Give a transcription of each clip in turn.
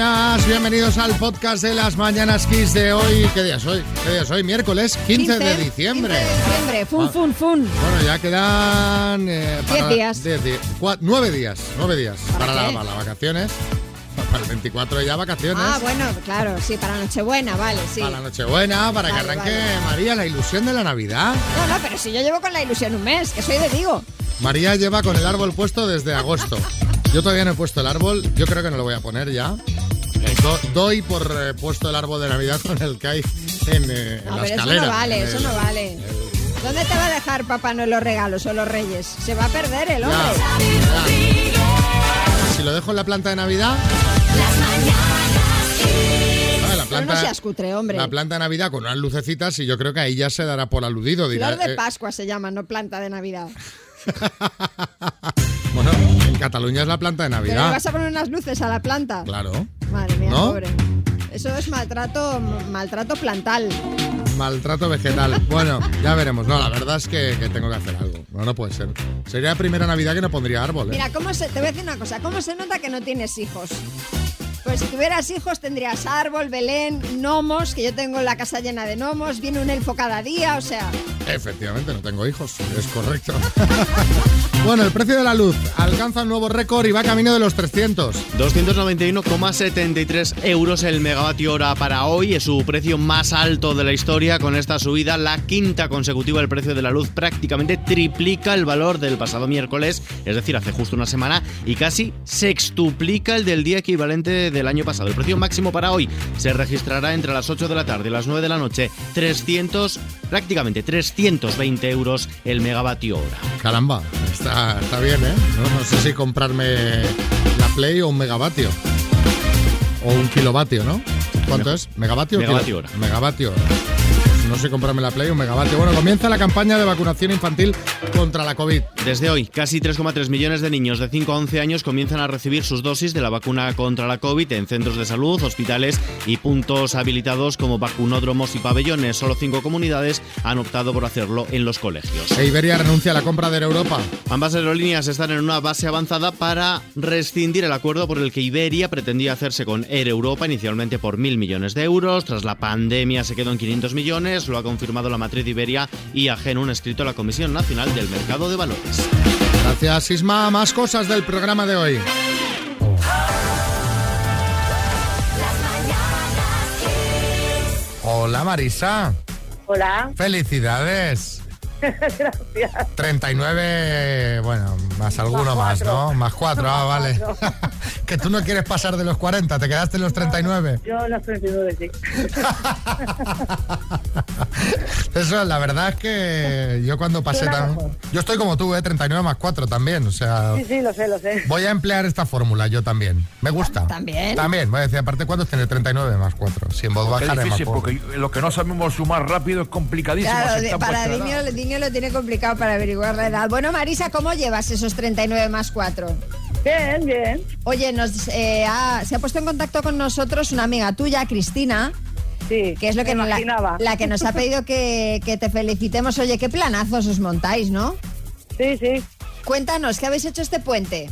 buenas, bienvenidos al podcast de las Mañanas Kiss de hoy. ¿Qué día es hoy? ¿Qué día es hoy? Miércoles 15, de diciembre. 15 de diciembre, fun, Ah. fun, fun. Bueno, ya quedan... eh, Diez días. diez di- cua- nueve días, nueve días ¿Para para, la- para las vacaciones. Para el 24 ya vacaciones. Ah, bueno, claro, sí, para Nochebuena, vale, sí. Para la Nochebuena, para Vale, que arranque vale. María la ilusión de la Navidad. No, no, pero si yo llevo con la ilusión un mes, que soy de Vigo. María lleva con el árbol puesto desde agosto. Yo todavía no he puesto el árbol, yo creo que no lo voy a poner ya. Eh, do- doy por eh, puesto el árbol de Navidad con el que hay en, eh, en No, la pero eso escalera. no vale, eso no vale. ¿Dónde te va a dejar Papá Noel los regalos o los reyes? Se va a perder el hombre. Ya, ya. Si lo dejo en la planta de Navidad. Ah, la Pero no planta, seas cutre, hombre. la planta de Navidad con unas lucecitas y yo creo que ahí ya se dará por aludido. Dirá, Flor de eh, Pascua se llama, no planta de Navidad. bueno, en Cataluña es la planta de Pero le Navidad. vas a poner unas luces a la planta. Claro. Madre mía, ¿No? pobre. Eso es maltrato, maltrato plantal. Maltrato vegetal. Bueno, ya veremos. No, la verdad es que, que tengo que hacer algo. No, no puede ser. Sería la primera Navidad que no pondría árbol. ¿eh? Mira, ¿cómo se, te voy a decir una cosa. ¿Cómo se nota que no tienes hijos? Pues si tuvieras hijos tendrías árbol, Belén, gnomos, que yo tengo la casa llena de gnomos, viene un elfo cada día, o sea... Efectivamente, no tengo hijos. Es correcto. bueno, el precio de la luz alcanza un nuevo récord y va camino de los 300. 291,73 euros el megavatio hora para hoy. Es su precio más alto de la historia. Con esta subida, la quinta consecutiva, el precio de la luz prácticamente triplica el valor del pasado miércoles, es decir, hace justo una semana, y casi sextuplica el del día equivalente del año pasado. El precio máximo para hoy se registrará entre las 8 de la tarde y las 9 de la noche. 300, prácticamente 320 euros el megavatio hora. Caramba, está, está bien, ¿eh? No, no sé si comprarme la Play o un megavatio. O un kilovatio, ¿no? ¿Cuánto es? ¿Megavatio Megavatio hora. Megavatio hora. No sé comprarme la Play o un megavatio. Bueno, comienza la campaña de vacunación infantil contra la COVID. Desde hoy, casi 3,3 millones de niños de 5 a 11 años comienzan a recibir sus dosis de la vacuna contra la COVID en centros de salud, hospitales y puntos habilitados como vacunódromos y pabellones. Solo cinco comunidades han optado por hacerlo en los colegios. E Iberia renuncia a la compra de Air Europa. Ambas aerolíneas están en una base avanzada para rescindir el acuerdo por el que Iberia pretendía hacerse con Air Europa, inicialmente por mil millones de euros. Tras la pandemia se quedó en 500 millones, lo ha confirmado la matriz Iberia y ajeno un escrito a la Comisión Nacional del Mercado de Valores. Gracias, Isma. Más cosas del programa de hoy. Hola, Marisa. Hola, Felicidades. gracias. 39, bueno, más alguno más, cuatro. ¿no? Más 4, ah, vale. que tú no quieres pasar de los 40, te quedaste en los 39. Yo los 39 sí. Eso, la verdad es que yo cuando pasé tan... Yo estoy como tú, ¿eh? 39 más 4 también, o sea... Sí, sí, lo sé, lo sé. Voy a emplear esta fórmula yo también. Me gusta. ¿También? También. Voy a decir, aparte, ¿cuánto es tener 39 más 4? Si en voz baja haremos difícil, porque lo que no sabemos sumar rápido es complicadísimo. Claro, para edad. Dinio, Dinio lo tiene complicado para averiguar la edad. Bueno, Marisa, ¿cómo llevas esos 39 más 4? Bien, bien. Oye, nos, eh, ha- se ha puesto en contacto con nosotros una amiga tuya, Cristina, Sí, que es lo que nos- la, imaginaba. la que nos ha pedido que, que te felicitemos. Oye, qué planazos os montáis, ¿no? Sí, sí. Cuéntanos, ¿qué habéis hecho este puente?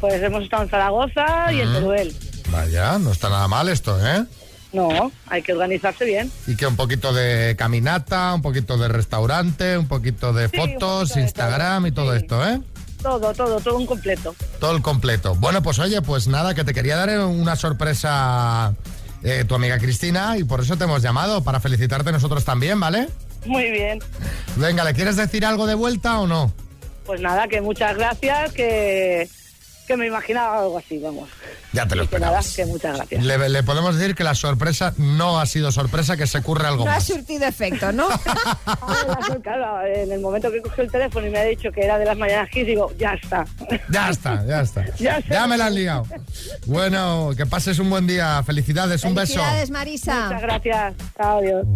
Pues hemos estado en Zaragoza y en Teruel. Vaya, no está nada mal esto, ¿eh? No, hay que organizarse bien. Y que un poquito de caminata, un poquito de restaurante, un poquito de Sí, fotos, poquito de Instagram y todo, todo sí. esto, ¿eh? Todo, todo, todo un completo. Todo el completo. Bueno, pues oye, pues nada, que te quería dar una sorpresa eh, tu amiga Cristina y por eso te hemos llamado, para felicitarte nosotros también, ¿vale? Muy bien. Venga, ¿le quieres decir algo de vuelta o no? Pues nada, que muchas gracias, que, que me imaginaba algo así, vamos. Ya te lo esperabas. que muchas gracias. Le, le podemos decir que la sorpresa no ha sido sorpresa, que se ocurre algo No ha más. surtido efecto, ¿no? Claro, en el momento que cogió el teléfono y me ha dicho que era de las mañanas Kiss, digo, ya está. Ya está, ya está. Ya me la han liado. Bueno, que pases un buen día. Felicidades, un beso. Felicidades, Marisa. Muchas gracias. Chao, adiós.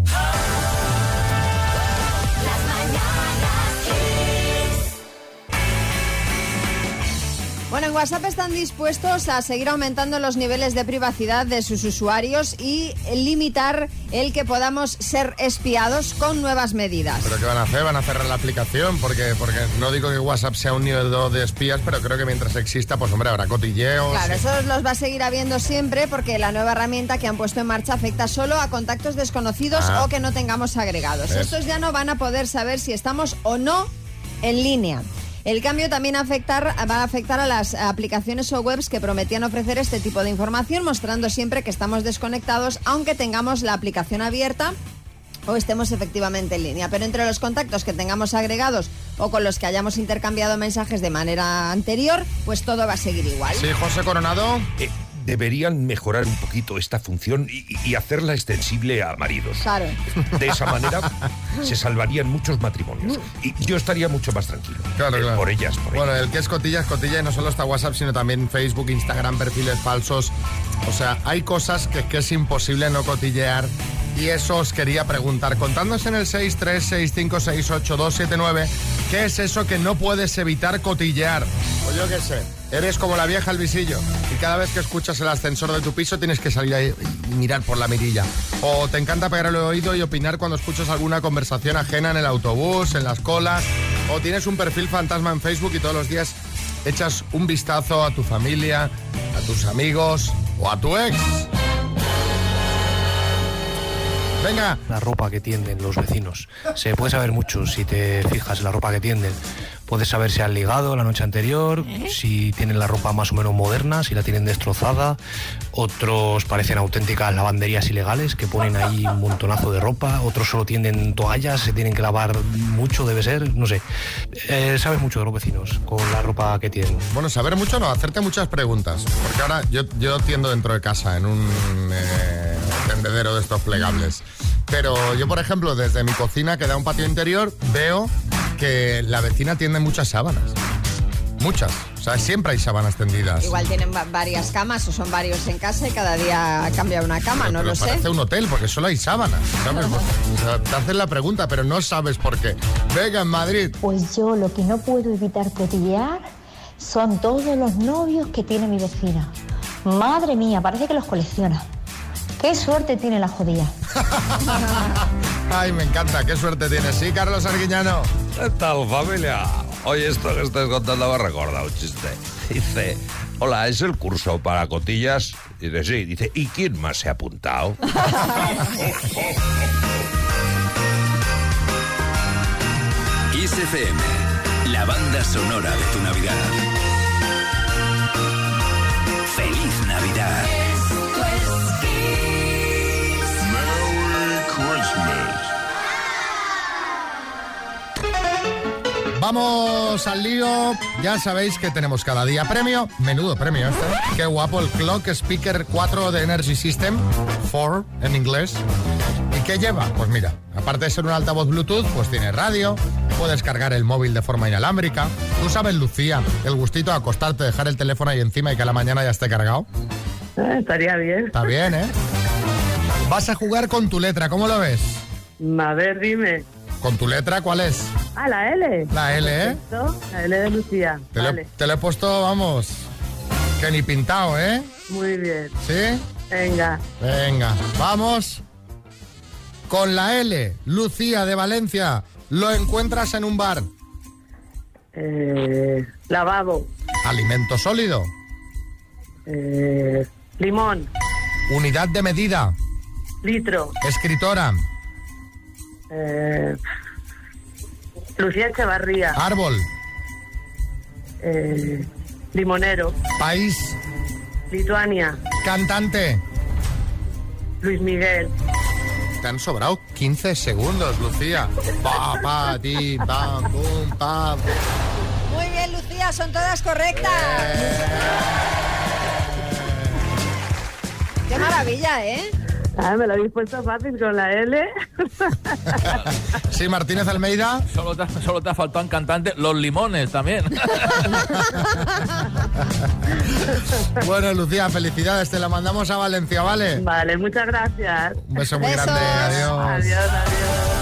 Bueno, en WhatsApp están dispuestos a seguir aumentando los niveles de privacidad de sus usuarios y limitar el que podamos ser espiados con nuevas medidas. ¿Pero qué van a hacer? ¿Van a cerrar la aplicación? Porque, porque no digo que WhatsApp sea un nivel de espías, pero creo que mientras exista, pues hombre, habrá cotilleos. Claro, y- eso los va a seguir habiendo siempre porque la nueva herramienta que han puesto en marcha afecta solo a contactos desconocidos Ah. o que no tengamos agregados. ¿Ves? Estos ya no van a poder saber si estamos o no en línea. El cambio también afectar, va a afectar a las aplicaciones o webs que prometían ofrecer este tipo de información, mostrando siempre que estamos desconectados, aunque tengamos la aplicación abierta o estemos efectivamente en línea. Pero entre los contactos que tengamos agregados o con los que hayamos intercambiado mensajes de manera anterior, pues todo va a seguir igual. Sí, José Coronado. Deberían mejorar un poquito esta función y, y hacerla extensible a maridos. Claro. De esa manera se salvarían muchos matrimonios. Y yo estaría mucho más tranquilo. Claro, Eh, claro. Por ellas, por Bueno, ellas. el que es cotilla es cotilla y no solo está WhatsApp, sino también Facebook, Instagram, perfiles falsos. O sea, hay cosas que, que es imposible no cotillear. Y eso os quería preguntar, contándose en el 636568279, ¿qué es eso que no puedes evitar cotillear? O yo qué sé, eres como la vieja al visillo y cada vez que escuchas el ascensor de tu piso tienes que salir ahí y mirar por la mirilla. O te encanta pegar el oído y opinar cuando escuchas alguna conversación ajena en el autobús, en las colas. O tienes un perfil fantasma en Facebook y todos los días echas un vistazo a tu familia, a tus amigos o a tu ex. Venga, la ropa que tienden los vecinos. Se puede saber mucho si te fijas en la ropa que tienden. Puedes saber si han ligado la noche anterior, si tienen la ropa más o menos moderna, si la tienen destrozada. Otros parecen auténticas lavanderías ilegales que ponen ahí un montonazo de ropa. Otros solo tienden toallas, se tienen que lavar mucho, debe ser, no sé. Eh, sabes mucho de los vecinos con la ropa que tienen. Bueno, saber mucho no, hacerte muchas preguntas. Porque ahora yo, yo tiendo dentro de casa en un eh, tendedero de estos plegables. Pero yo, por ejemplo, desde mi cocina, que da un patio interior, veo que la vecina tiende muchas sábanas. Muchas. O sea, siempre hay sábanas tendidas. Igual tienen va- varias camas o son varios en casa y cada día cambia una cama, no Pero lo sé. parece un hotel porque solo hay sábanas. ¿sabes? O sea, te hacen la pregunta, pero no sabes por qué. Venga, en Madrid. Pues yo lo que no puedo evitar cotillear son todos los novios que tiene mi vecina. Madre mía, parece que los colecciona. Qué suerte tiene la jodida. Ay, me encanta. Qué suerte tienes. Sí, Carlos Arguiñano. ¿Qué tal, familia? Oye, esto que estás contando me recuerda un chiste. Dice, hola, ¿es el curso para cotillas? Dice, sí. Dice, ¿y quién más se ha apuntado? Kiss FM, la banda sonora de tu Navidad. ¡Feliz Navidad! Vamos al lío. Ya sabéis que tenemos cada día premio. Menudo premio este. Qué guapo el Clock Speaker 4 de Energy System. 4 en inglés. ¿Y qué lleva? Pues mira, aparte de ser un altavoz Bluetooth, pues tiene radio. Puedes cargar el móvil de forma inalámbrica. Tú sabes, Lucía, el gustito de acostarte, dejar el teléfono ahí encima y que a la mañana ya esté cargado. Ah, estaría bien. Está bien, ¿eh? Vas a jugar con tu letra, ¿cómo lo ves? A ver, dime. ¿Con tu letra cuál es? Ah, la L. La L, ¿eh? Perfecto. La L de Lucía. Te, Vale. te he puesto, vamos, que ni pintado, ¿eh? Muy bien. ¿Sí? Venga. Venga, vamos. Con la L, Lucía de Valencia, lo encuentras en un bar. Eh, lavabo. Alimento sólido, Eh, limón. unidad de medida, Litro. escritora, Eh, Lucía Echevarría. árbol, Eh, limonero. país, Lituania. cantante. Luis Miguel. Te han sobrado 15 segundos, Lucía. Pa, pa, ti, pam, pum, pam. Muy bien, Lucía, son todas correctas. Qué maravilla, ¿eh? Ah, me lo habéis puesto fácil con la L. Sí, Martínez Almeida. Solo te, solo te ha faltado en cantante los limones también. Bueno, Lucía, felicidades. Te la mandamos a Valencia, ¿vale? Vale, muchas gracias. Un beso muy Besos. grande. Adiós. Adiós, adiós.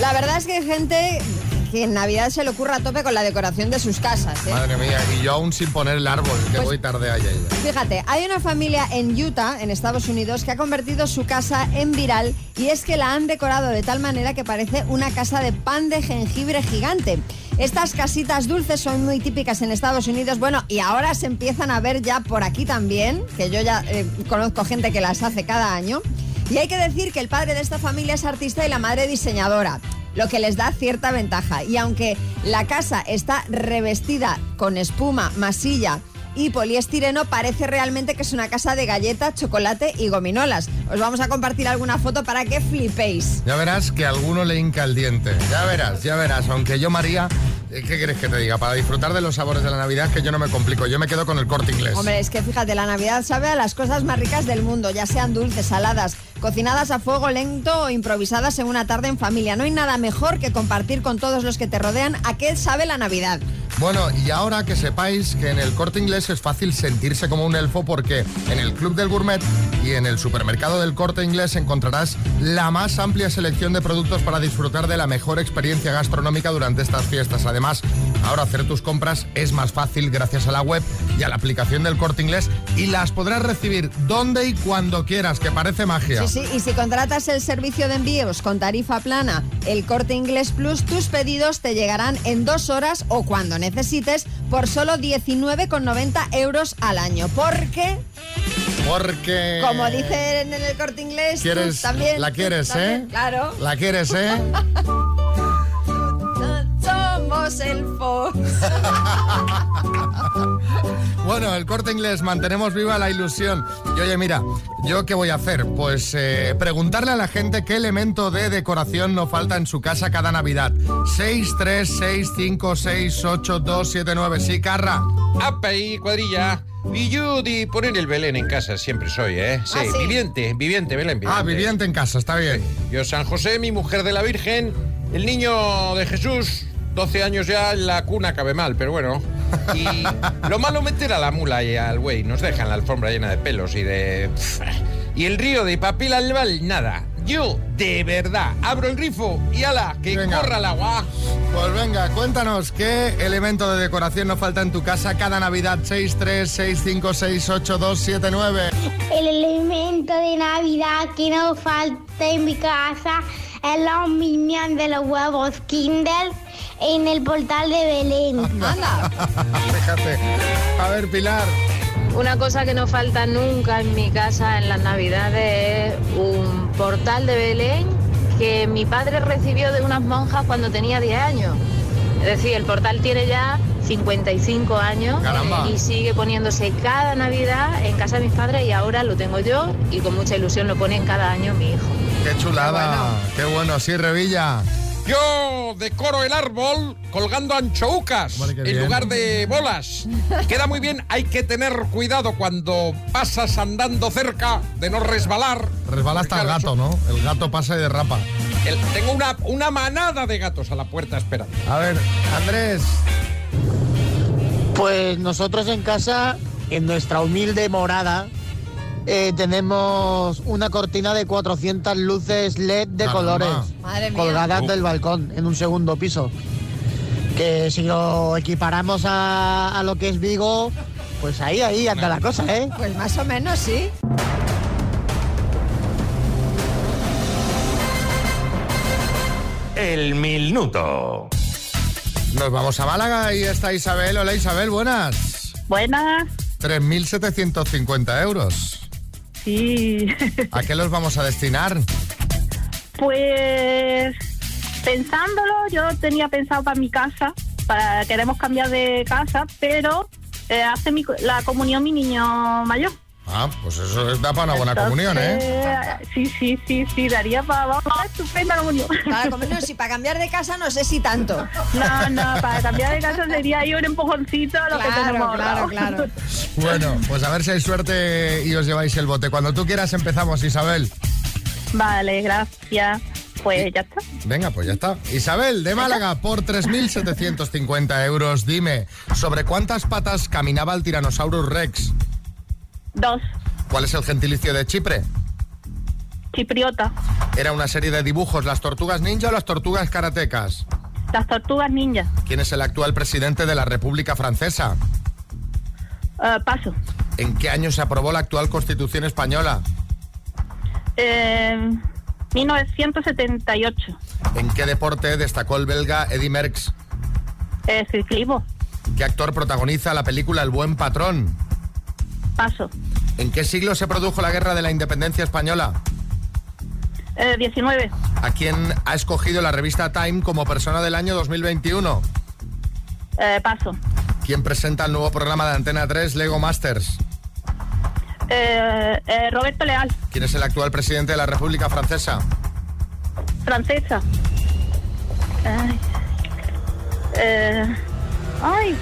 La verdad es que hay gente que en Navidad se le ocurra a tope con la decoración de sus casas. ¿eh? Madre mía, y yo aún sin poner el árbol, que Pues- voy tarde allá. Fíjate, hay una familia en Utah, en Estados Unidos, que ha convertido su casa en viral y es que la han decorado de tal manera que parece una casa de pan de jengibre gigante. Estas casitas dulces son muy típicas en Estados Unidos, bueno, y ahora se empiezan a ver ya por aquí también, que yo ya eh, conozco gente que las hace cada año. Y hay que decir que el padre de esta familia es artista y la madre diseñadora lo que les da cierta ventaja. Y aunque la casa está revestida con espuma, masilla y poliestireno, parece realmente que es una casa de galletas, chocolate y gominolas. Os vamos a compartir alguna foto para que flipéis. Ya verás que a alguno le hinca el diente. Ya verás, ya verás. Aunque yo, María, eh, ¿qué quieres que te diga? Para disfrutar de los sabores de la Navidad, que yo no me complico. Yo me quedo con el corte inglés. Hombre, es que fíjate, la Navidad sabe a las cosas más ricas del mundo, ya sean dulces, saladas, cocinadas a fuego lento o improvisadas en una tarde en familia. No hay nada mejor que compartir con todos los que te rodean a qué sabe la Navidad. Bueno, y ahora que sepáis que en el corte inglés es fácil sentirse como un elfo porque en el Club del Gourmet y en el supermercado del corte inglés encontrarás la más amplia selección de productos para disfrutar de la mejor experiencia gastronómica durante estas fiestas. Además, ahora hacer tus compras es más fácil gracias a la web y a la aplicación del corte inglés y las podrás recibir donde y cuando quieras, que parece magia. Sí, sí, y si contratas el servicio de envíos con tarifa plana, el corte inglés plus, tus pedidos te llegarán en dos horas o cuando necesites por solo 19,90 euros al año. Porque, Porque... como dicen en el corte inglés, tú ¿Quieres, también. la quieres, también, ¿eh? Claro. La quieres, ¿eh? Somos elfos. Bueno, el corte inglés, mantenemos viva la ilusión. Y oye, mira, ¿yo qué voy a hacer? Pues eh, preguntarle a la gente qué elemento de decoración no falta en su casa cada Navidad. 6, 3, 6, 5, 6, 8, 2, 7, 9. Sí, Carra. ¡Apa ahí, cuadrilla! Y yo de poner el Belén en casa siempre soy, ¿eh? Sí, Ah, ¿sí? viviente, viviente, Belén, viviente. Ah, viviente en casa, está bien. Yo, San José, mi mujer de la Virgen, el niño de Jesús, 12 años ya, en la cuna cabe mal, pero bueno. Y lo malo meter a la mula y al güey, nos dejan la alfombra llena de pelos y de... Y el río de papel albal, nada. Yo, de verdad, abro el grifo y ala, que Venga. corra el agua. Pues venga, cuéntanos qué elemento de decoración no falta en tu casa cada Navidad. 6, 3, 6, 5, 6, 8, 2, 7, 9. El elemento de Navidad que no falta en mi casa es los minions de los huevos Kinder en el portal de Belén. Fíjate. A ver, Pilar. Una cosa que no falta nunca en mi casa en las navidades es un portal de Belén que mi padre recibió de unas monjas cuando tenía 10 años. Es decir, el portal tiene ya 55 años Caramba. y sigue poniéndose cada Navidad en casa de mis padres y ahora lo tengo yo y con mucha ilusión lo ponen cada año mi hijo. Qué chulada. Qué bueno, sí, Revilla. Yo decoro el árbol colgando anchoucas en bien. lugar de bolas. Queda muy bien, hay que tener cuidado cuando pasas andando cerca de no resbalar. Resbala hasta el gato, ¿no? El gato pasa y derrapa. El- tengo una, una manada de gatos a la puerta esperando. A ver, Andrés. Pues nosotros en casa, en nuestra humilde morada, eh, tenemos una cortina de 400 luces LED de Caramba. colores Madre mía. colgadas Oh. del balcón en un segundo piso. Que si lo equiparamos a, a lo que es Vigo, pues ahí, ahí anda la cosa, ¿eh? Pues más o menos, sí. El minuto. Nos vamos a Málaga y está Isabel. Hola Isabel, buenas. Buenas. 3.750 euros. Sí. ¿A qué los vamos a destinar? Pues pensándolo, yo tenía pensado para mi casa, para queremos cambiar de casa, pero eh, hace mi- la comunión mi niño mayor. Ah, pues eso es- da para una buena comunión, ¿eh? Sí, sí, sí, sí, daría para vamos, estupenda comunión. Para comunión, sí, para cambiar de casa no sé si tanto. No, no, para cambiar de casa sería ahí un empujoncito a lo que Claro, tenemos claro, claro. Bueno, pues a ver si hay suerte y os lleváis el bote. Cuando tú quieras empezamos, Isabel. Vale, gracias. Pues ya está. Venga, pues ya está. Isabel, de Málaga, por 3.750 euros. Dime, ¿sobre cuántas patas caminaba el Tyrannosaurus Rex? Dos. ¿Cuál es el gentilicio de Chipre? Chipriota. Era una serie de dibujos, ¿las tortugas ninja o las tortugas karatecas? Las tortugas ninja. ¿Quién es el actual presidente de la República Francesa? Eh, paso. ¿En qué año se aprobó la actual Constitución española? Eh, 1978. ¿En qué deporte destacó el belga Eddy Merckx? Eh, ciclismo. ¿Qué actor protagoniza la película El buen patrón? Paso. ¿En qué siglo se produjo la Guerra de la Independencia Española? Eh, 19. ¿A quién ha escogido la revista Time como persona del año 2021? Eh, paso. ¿Quién presenta el nuevo programa de Antena 3 Lego Masters? Eh, eh, Roberto Leal. ¿Quién es el actual presidente de la República Francesa? Francesa. Ay. Eh, ay.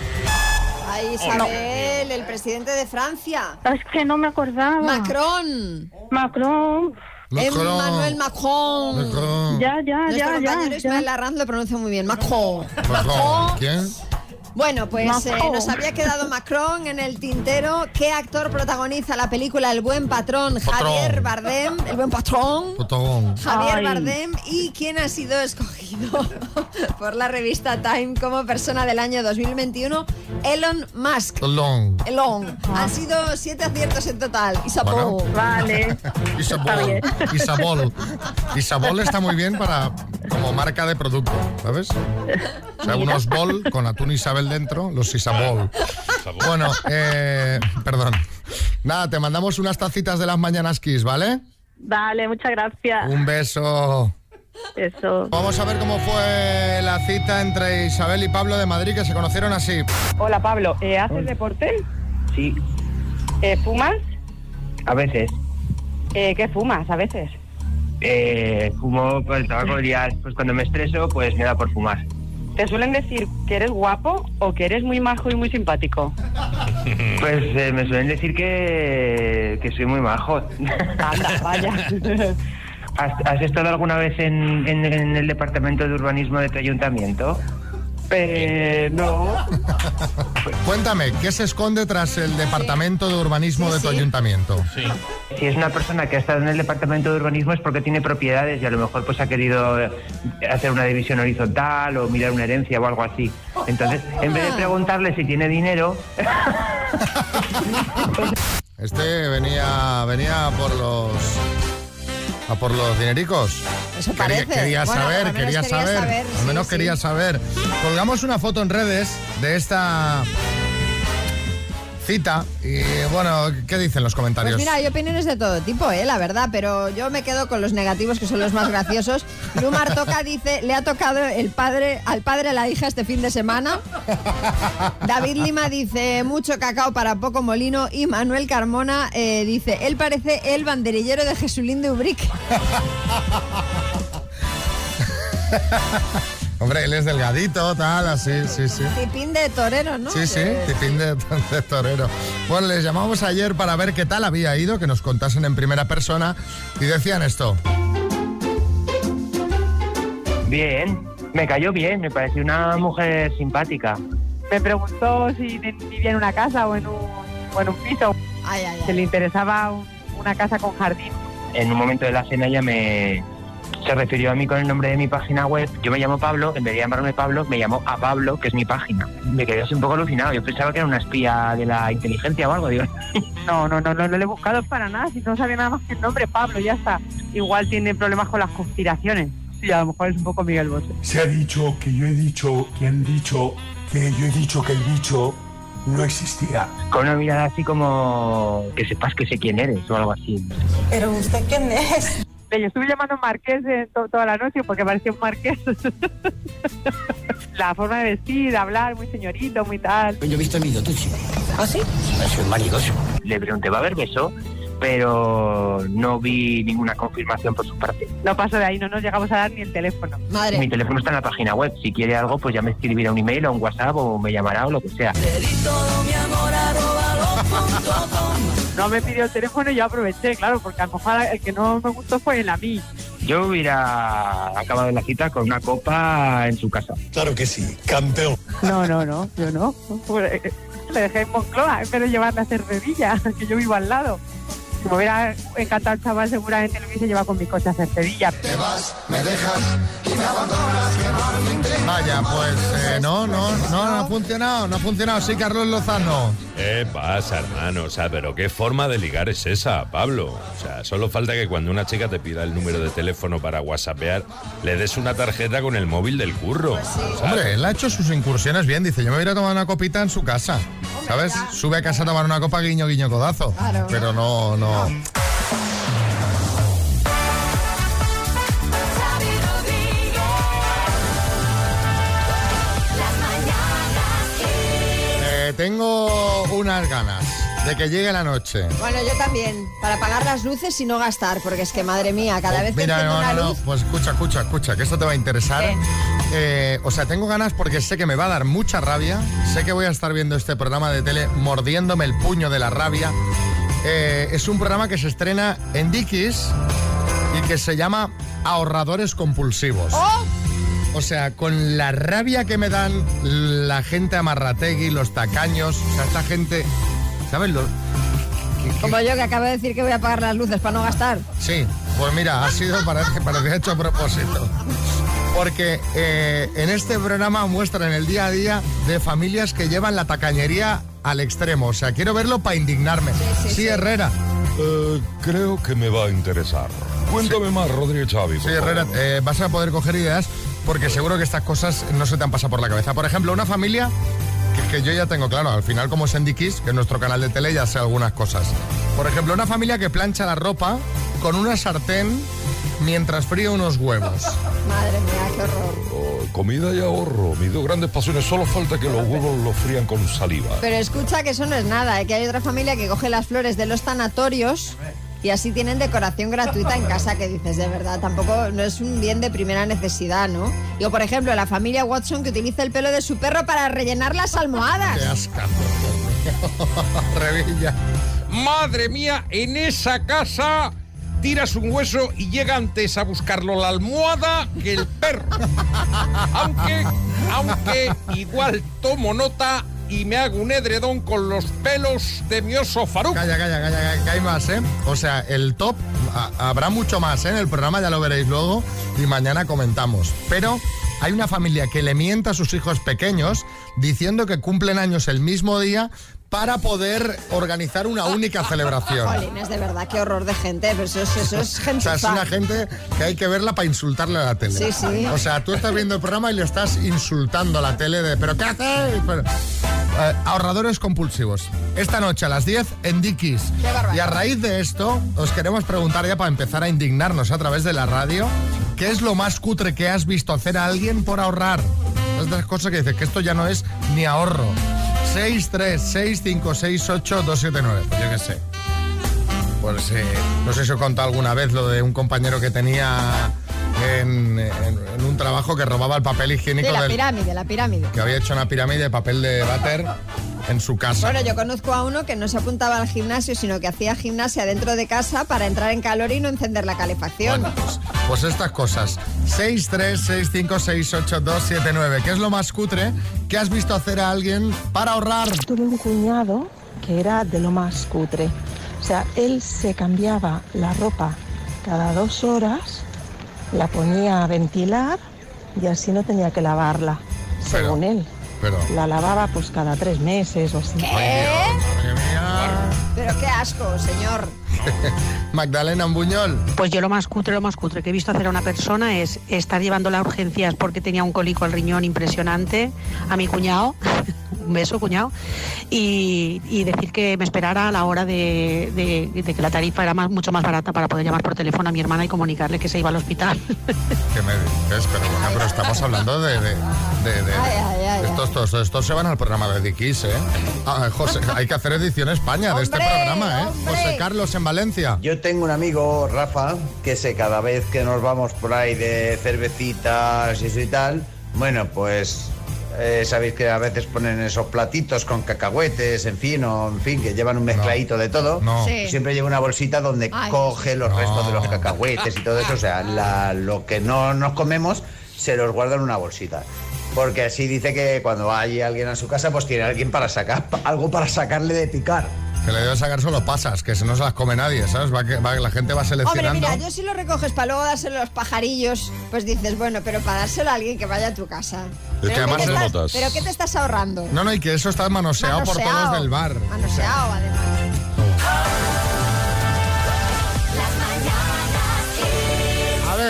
Isabel, el presidente de Francia. Es que no me acordaba. Macron. Macron. Emmanuel Macron. Macron. Ya, ya, Nuestro ya, ya. compañero Ismael Arranz lo pronuncia muy bien. Macron. Macron. ¿Quién? Bueno, pues eh, Macron. nos había quedado Macron en el tintero. ¿Qué actor protagoniza la película El buen patrón? Patrón. Javier Bardem. El buen patrón. Javier Ay. Bardem y quién ha sido escogido por la revista Time como persona del año 2021, Elon Musk. Long. Elon. Han sido siete aciertos en total. Isabel. Bueno. Vale. Isabel. Isabel. Isabel está muy bien para como marca de producto, ¿sabes? O sea, unos bol con atún Isabel dentro, los Isabel. Bueno, eh, perdón. Nada, te mandamos unas tacitas de las mañanas Kiss, ¿vale? Vale, muchas gracias. Un beso. Eso. Vamos a ver cómo fue la cita entre Isabel y Pablo de Madrid, que se conocieron así. Hola Pablo, ¿eh, ¿haces deporte? Sí, Eh, ¿Fumas? a veces. Eh, ¿Qué fumas a veces? Eh, fumo pues, el tabaco pues cuando me estreso, pues me da por fumar. ¿Te suelen decir que eres guapo o que eres muy majo y muy simpático? Pues eh, me suelen decir que, que soy muy majo. Anda, vaya. ¿Has, has estado alguna vez en, en- en el departamento de urbanismo de tu ayuntamiento? Eh, no. Cuéntame, ¿qué se esconde tras el departamento de urbanismo de tu ayuntamiento? Si es una persona que ha estado en el departamento de urbanismo es porque tiene propiedades y a lo mejor pues ha querido eh, hacer una división horizontal o mirar una herencia o algo así. Entonces, en vez de preguntarle si tiene dinero, Este venía, venía por los. A por los dinericos. Eso Quería, parece. quería Bueno, saber, quería quería saber. saber, al menos sí. quería saber. Colgamos una foto en redes de esta cita. Y bueno, ¿qué dicen los comentarios? Pues mira, hay opiniones de todo tipo, ¿eh? la verdad, pero yo me quedo con los negativos, que son los más graciosos. Lumar Toca dice, le ha tocado el padre al padre a la hija este fin de semana. David Lima dice, mucho cacao para poco molino. Y Manuel Carmona eh, dice, él parece el banderillero de Jesulín de Ubrique. Hombre, él es delgadito, tal, así, sí, sí. Tipín de torero, ¿no? Sí, sí, tipín de, de torero. Bueno, les llamamos ayer para ver qué tal había ido, que nos contasen en primera persona y decían esto. bien, me cayó bien, me pareció una mujer simpática. Me preguntó si vivía en una casa o en un, o en un piso. Ay, ay, Si le interesaba un- una casa con jardín. En un momento de la cena ella me se refirió a mí con el nombre de mi página web. Yo me llamo Pablo, en vez de llamarme Pablo, me llamó a Pablo, que es mi página. Me quedé así un poco alucinado. Yo pensaba que era una espía de la inteligencia o algo, digo. No, no, no, no, no le he buscado para nada. Si no sabía nada más que el nombre, Pablo, ya está. Igual tiene problemas con las conspiraciones. Sí, a lo mejor es un poco Miguel Bosé. Se ha dicho que yo he dicho, que han dicho, que yo he dicho que el bicho no existía. Con una mirada así como que sepas que sé quién eres o algo así. ¿Pero usted quién es? Le estuve llamando Marqués eh, to- toda la noche porque parecía un marqués. la forma de vestir, de hablar, muy señorito, muy tal. Yo he visto el vídeo, tú sí. ¿Ah, sí? Soy marigoso. Le pregunté, ¿va a haber beso? Pero no vi ninguna confirmación por su parte. No pasó de ahí, no nos llegamos a dar ni el teléfono. Madre. Mi teléfono está en la página web. Si quiere algo, pues ya me escribirá un email o un WhatsApp o me llamará o lo que sea. No me pidió el teléfono y yo aproveché, claro, porque a lo mejor el que no me gustó fue el a mí. Yo hubiera acabado la cita con una copa en su casa. Claro que sí, campeón. No, no, no, yo no. Eh, Le dejé en Moncloa, en vez de llevarle a hacer bebilla, que yo vivo al lado. Si me hubiera encantado el chaval, seguramente lo hubiese llevado con mi coche a hacer Sevilla. Te vas, me dejas Vaya, pues eh, no, no, no, no ha funcionado, no ha funcionado. Sí, Carlos Lozano. ¿Qué pasa, hermano? O sea, pero qué forma de ligar es esa, Pablo. O sea, solo falta que cuando una chica te pida el número de teléfono para whatsappear, le des una tarjeta con el móvil del curro. ¿sabes? Hombre, él ha hecho sus incursiones bien. Dice, yo me voy a ir a tomar una copita en su casa. ¿Sabes? Sube a casa a tomar una copa, guiño, guiño, codazo. Claro. Pero no, no. Tengo unas ganas de que llegue la noche. Bueno, yo también, para apagar las luces y no gastar, porque es que, madre mía, cada vez que Oh, Mira, enciendo no, una no, no, pues escucha, escucha, escucha, que esto te va a interesar. Eh, o sea, tengo ganas porque sé que me va a dar mucha rabia. Sé que voy a estar viendo este programa de tele mordiéndome el puño de la rabia. Eh, es un programa que se estrena en Dickies y que se llama Ahorradores Compulsivos. ¡Oh! O sea, con la rabia que me dan la gente amarrategui, los tacaños, o sea, esta gente, ¿sabes? Lo- Como yo que acabo de decir que voy a apagar las luces para no gastar. Sí, pues mira, ha sido, parece, parece hecho a propósito. Porque eh, en este programa muestran el día a día de familias que llevan la tacañería al extremo. O sea, quiero verlo para indignarme. Sí, Herrera. Eh, creo que me va a interesar. Cuéntame más, Rodríguez Chávez. Sí, Herrera, eh, vas a poder coger ideas porque seguro que estas cosas no se te han pasado por la cabeza. Por ejemplo, una familia que, que yo ya tengo claro, al final como es en Dickies, que es nuestro canal de tele, ya sé algunas cosas. Por ejemplo, una familia que plancha la ropa con una sartén mientras fríe unos huevos. Madre mía, qué horror. Oh, comida y ahorro, mis dos grandes pasiones. Solo falta que los huevos los frían con saliva. Pero escucha que eso no es nada, ¿eh? que hay otra familia que coge las flores de los tanatorios y así tienen decoración gratuita en casa, que dices, de verdad, tampoco no es un bien de primera necesidad, ¿no? Digo, por ejemplo, la familia Watson que utiliza el pelo de su perro para rellenar las almohadas. Qué ascazo. Revilla. Madre mía, en esa casa tiras un hueso y llega antes a buscarlo la almohada que el perro. Aunque, aunque igual tomo nota y me hago un edredón con los pelos de mi oso Faruk. Calla, calla, calla, calla, que hay más, ¿eh? O sea, el top, a- habrá mucho más, ¿eh? En el programa ya lo veréis luego y mañana comentamos. Pero hay una familia que le mienta a sus hijos pequeños diciendo que cumplen años el mismo día para poder organizar una única celebración. Jolines, de verdad, qué horror de gente, pero eso es, eso es O gente. sea, es una gente que hay que verla para insultarle a la tele. Sí, sí. O sea, tú estás viendo el programa y le estás insultando a la tele de ¿pero qué haces? Pero- Eh, ahorradores compulsivos. Esta noche a las 10 en Dickies. Y a raíz de esto, os queremos preguntar ya para empezar a indignarnos a través de la radio, ¿qué es lo más cutre que has visto hacer a alguien por ahorrar? Es de las cosas que dices que esto ya no es ni ahorro. 636568279. Pues yo qué sé. Pues eh, no sé si os he contado alguna vez lo de un compañero que tenía en, en- en un trabajo que robaba el papel higiénico Sí, la del- pirámide, la pirámide. que había hecho una pirámide de papel de váter en su casa. Bueno, yo conozco a uno que no se apuntaba al gimnasio, sino que hacía gimnasia dentro de casa para entrar en calor y no encender la calefacción. Pues estas cosas. 636568279. ¿Qué es lo más cutre que has visto hacer a alguien para ahorrar? Tuve un cuñado que era de lo más cutre. O sea, él se cambiaba la ropa cada dos horas, la ponía a ventilar y así no tenía que lavarla, según él. Pero. La lavaba pues cada tres meses o así. ¿Qué? Pero qué asco, señor. Magdalena Buñol. Pues yo lo más cutre, lo más cutre que he visto hacer a una persona es estar llevándola a urgencias porque tenía un cólico al riñón impresionante a mi cuñado, un beso cuñado, y, y decir que me esperara a la hora de, de- de que la tarifa era más- mucho más barata para poder llamar por teléfono a mi hermana y comunicarle que se iba al hospital. ¿Qué me dices? Pero bueno, pero estamos hablando de... de- Ay, ay, estos, estos, estos se van al programa de Dickies, ¿eh? Ah, José, hay que hacer edición España de este programa, ¿eh? hombre. José Carlos en Valencia. Yo tengo un amigo, Rafa, que sé cada vez que nos vamos por ahí de cervecitas y eso y tal, bueno, pues eh, sabéis que a veces ponen esos platitos con cacahuetes, en fin, o en fin, que llevan un mezcladito de todo. No. Sí. Siempre lleva una bolsita donde Ay. coge los restos de los cacahuetes y todo eso. O sea, la- lo que no nos comemos se los guarda en una bolsita. Porque así dice que cuando hay alguien a su casa, pues tiene alguien para sacar, algo para sacarle de picar. Que le debe sacar solo pasas, que si no se las come nadie, ¿sabes? Va que, va- la gente va Hombre, seleccionando. mira, yo si lo recoges para luego dárselo a los pajarillos, pues dices, bueno, pero para dárselo a alguien que vaya a tu casa. Es que ¿Pero, además estás, notas. ¿Pero qué te estás ahorrando? No, no, y que eso está manoseado, por todos del bar. Manoseado, además.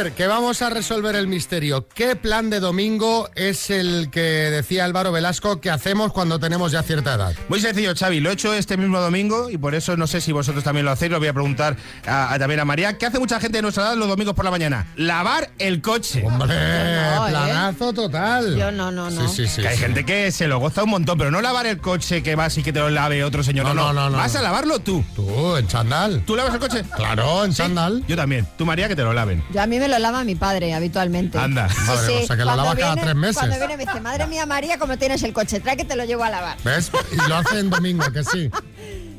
Ver, que vamos a resolver el misterio. ¿Qué plan de domingo es el que decía Álvaro Velasco que hacemos cuando tenemos ya cierta edad? Muy sencillo, Xavi. Lo he hecho este mismo domingo y por eso no sé si vosotros también lo hacéis. Lo voy a preguntar a- a- también a María. ¿Qué hace mucha gente de nuestra edad los domingos por la mañana? Lavar el coche. Hombre, no, ¿eh? planazo total. Yo no, no, no. Sí, sí, sí. que hay sí. gente que se lo goza un montón, pero no lavar el coche que vas y que te lo lave otro señor. No, no, No, no, no, Vas no. a lavarlo tú. Tú, en chandal. ¿Tú lavas el coche? Claro, en Sí. chandal. Yo también. Tú, María, que te lo laven. Yo a mí me lo lava mi padre habitualmente. Anda. Madre, o sea, que lo Cuando lava cada tres meses. Cuando viene me dice, madre mía María, ¿cómo tienes el coche? Trae que te lo llevo a lavar. ¿Ves? Y lo hace en domingo, que sí.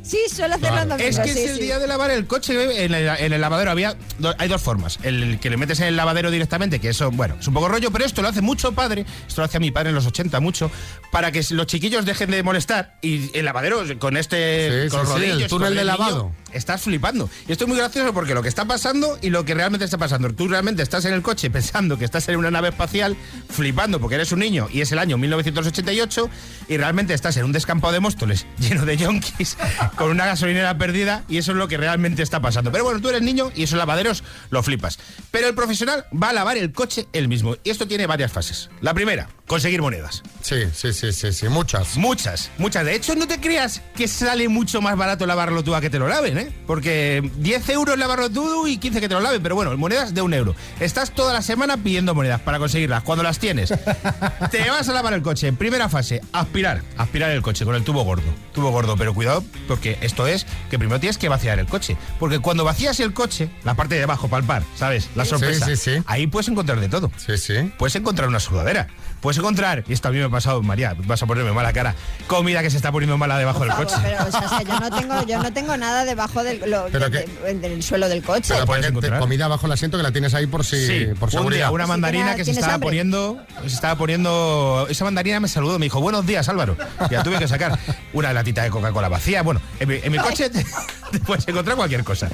Sí, suele hacerlo Claro. en domingo, Es que sí, es el sí. día de lavar el coche en el, en el lavadero. Había do- hay dos formas. El que le metes en el lavadero directamente, que eso, bueno, es un poco rollo, pero esto lo hace mucho padre. Esto lo hacía mi padre en los 80 mucho, para que los chiquillos dejen de molestar. Y el lavadero, con este. Sí, con sí, los sí, el rodillos, túnel con de niño, lavado. Estás flipando. Y esto es muy gracioso porque lo que está pasando y lo que realmente está pasando. Tú realmente estás en el coche pensando que estás en una nave espacial, flipando porque eres un niño y es el año 1988, y realmente estás en un descampado de Móstoles lleno de yonkis con una gasolinera perdida, y eso es lo que realmente está pasando. Pero bueno, tú eres niño y esos lavaderos lo flipas. Pero el profesional va a lavar el coche él mismo. Y esto tiene varias fases. La primera, conseguir monedas. Sí, sí, sí, sí, sí, muchas. Muchas, muchas. De hecho, no te creas que sale mucho más barato lavarlo tú a que te lo laven, ¿eh? Porque 10 euros lavarlo tú y 15 que te lo laven, pero bueno, monedas de un euro. Estás toda la semana pidiendo monedas para conseguirlas. Cuando las tienes, te vas a lavar el coche. Primera fase, aspirar. Aspirar el coche con el tubo gordo. Tubo gordo, pero cuidado, porque esto es que primero tienes que vaciar el coche. Porque cuando vacías el coche, la parte de abajo, palpar, ¿sabes? La Sí, sorpresa. sí, sí. Ahí puedes encontrar de todo. Sí, sí. Puedes encontrar una sudadera. Puedes encontrar, y esto a mí me ha pasado, María, vas a ponerme mala cara, comida que se está poniendo mala debajo del coche. pero, o sea, yo no tengo, yo no tengo nada debajo del, lo- Pero de- que- de- del suelo del coche. Pero puedes encontrar. comida bajo el asiento que la tienes ahí por si Sí, por un día seguridad. una Sí, mandarina que se estaba hambre. poniendo, se estaba poniendo, esa mandarina me saludó, me dijo, buenos días Álvaro, y la tuve que sacar una latita de Coca-Cola vacía, bueno, en mi, en mi coche te, te puedes encontrar cualquier cosa.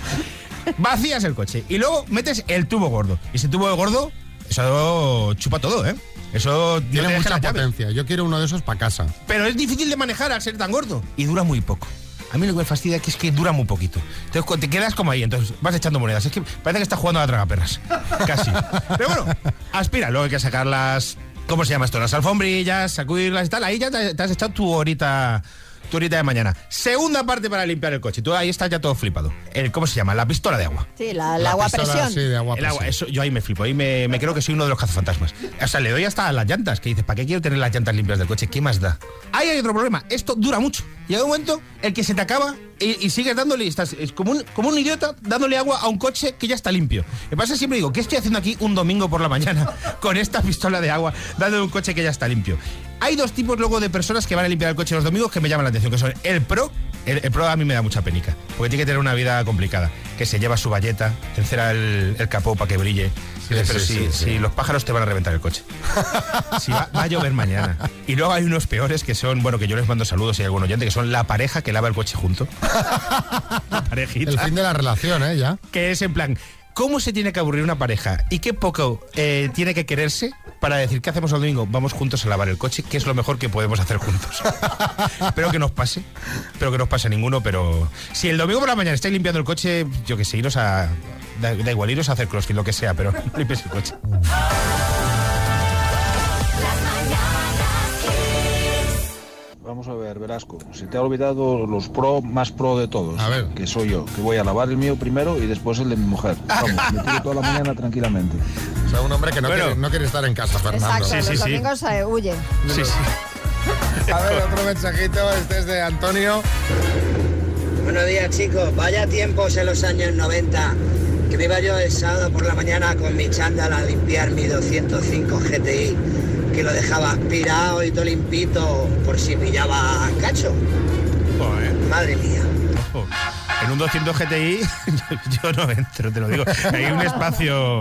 Vacías el coche y luego metes el tubo gordo, y ese tubo gordo, eso chupa todo, ¿eh? Eso Tiene mucha potencia. Yo quiero uno de esos para casa. Pero es difícil de manejar al ser tan gordo. Y dura muy poco. A mí lo que me fastidia es que, es que dura muy poquito. Entonces te quedas como ahí, entonces vas echando monedas. Es que parece que estás jugando a la tragaperras. Casi. Pero bueno, aspira. Luego hay que sacar las. ¿Cómo se llama esto? Las alfombrillas, sacudirlas y tal. Ahí ya te, te has echado tu horita. Tu horita de mañana. Segunda parte para limpiar el coche. Tú ahí estás ya todo flipado. El, ¿Cómo se llama? La pistola de agua. Sí, la, la La agua pistola, presión. sí, de agua El agua, presión. eso, yo ahí me flipo, ahí me, me creo que soy uno de los cazafantasmas. O sea, le doy hasta a las llantas, que dices, ¿para qué quiero tener las llantas limpias del coche? ¿Qué más da? Ahí hay otro problema, esto dura mucho. Llega un momento el que se te acaba y, y sigues dándole, estás es como un, como un idiota dándole agua a un coche que ya está limpio. Me pasa siempre digo, ¿qué estoy haciendo aquí un domingo por la mañana con esta pistola de agua dándole un coche que ya está limpio? Hay dos tipos luego de personas que van a limpiar el coche los domingos que me llaman la atención, que son el pro, el, el pro a mí me da mucha penica, porque tiene que tener una vida complicada, que se lleva su valleta, encera el, el capó para que brille. Sí, pero sí, si, sí, sí. si los pájaros te van a reventar el coche. Si va, va a llover mañana. Y luego hay unos peores que son, bueno, que yo les mando saludos y hay algún oyente, que son la pareja que lava el coche junto. La parejita. El fin de la relación, ¿eh? Ya. Que es en plan, ¿cómo se tiene que aburrir una pareja y qué poco eh, tiene que quererse para decir, ¿qué hacemos el domingo? Vamos juntos a lavar el coche, que es lo mejor que podemos hacer juntos. Espero que nos pase, espero que no os pase ninguno, pero si el domingo por la mañana estáis limpiando el coche, yo que sé, iros a... Da, da igual, iros a hacer crossfit, lo que sea, pero no limpies el coche. Vamos a ver, Velasco, se te ha olvidado los pro más pro de todos. A ver. Que soy yo, que voy a lavar el mío primero y después el de mi mujer. Vamos, me tiro toda la mañana tranquilamente. O sea, un hombre que no, Bueno. quiere, no quiere estar en casa, Fernando. Exacto, Sí, sí, los sí. domingos eh, huye. Sí, sí. A ver, otro mensajito. Este es de Antonio. Buenos días chicos, vaya tiempos en los años 90 que me iba yo el sábado por la mañana con mi chándal a limpiar mi 205 GTI que lo dejaba aspirado y todo limpito por si pillaba cacho. Joder. Madre mía. Ojo. En un 200 GTI yo, yo no entro, te lo digo. Hay un espacio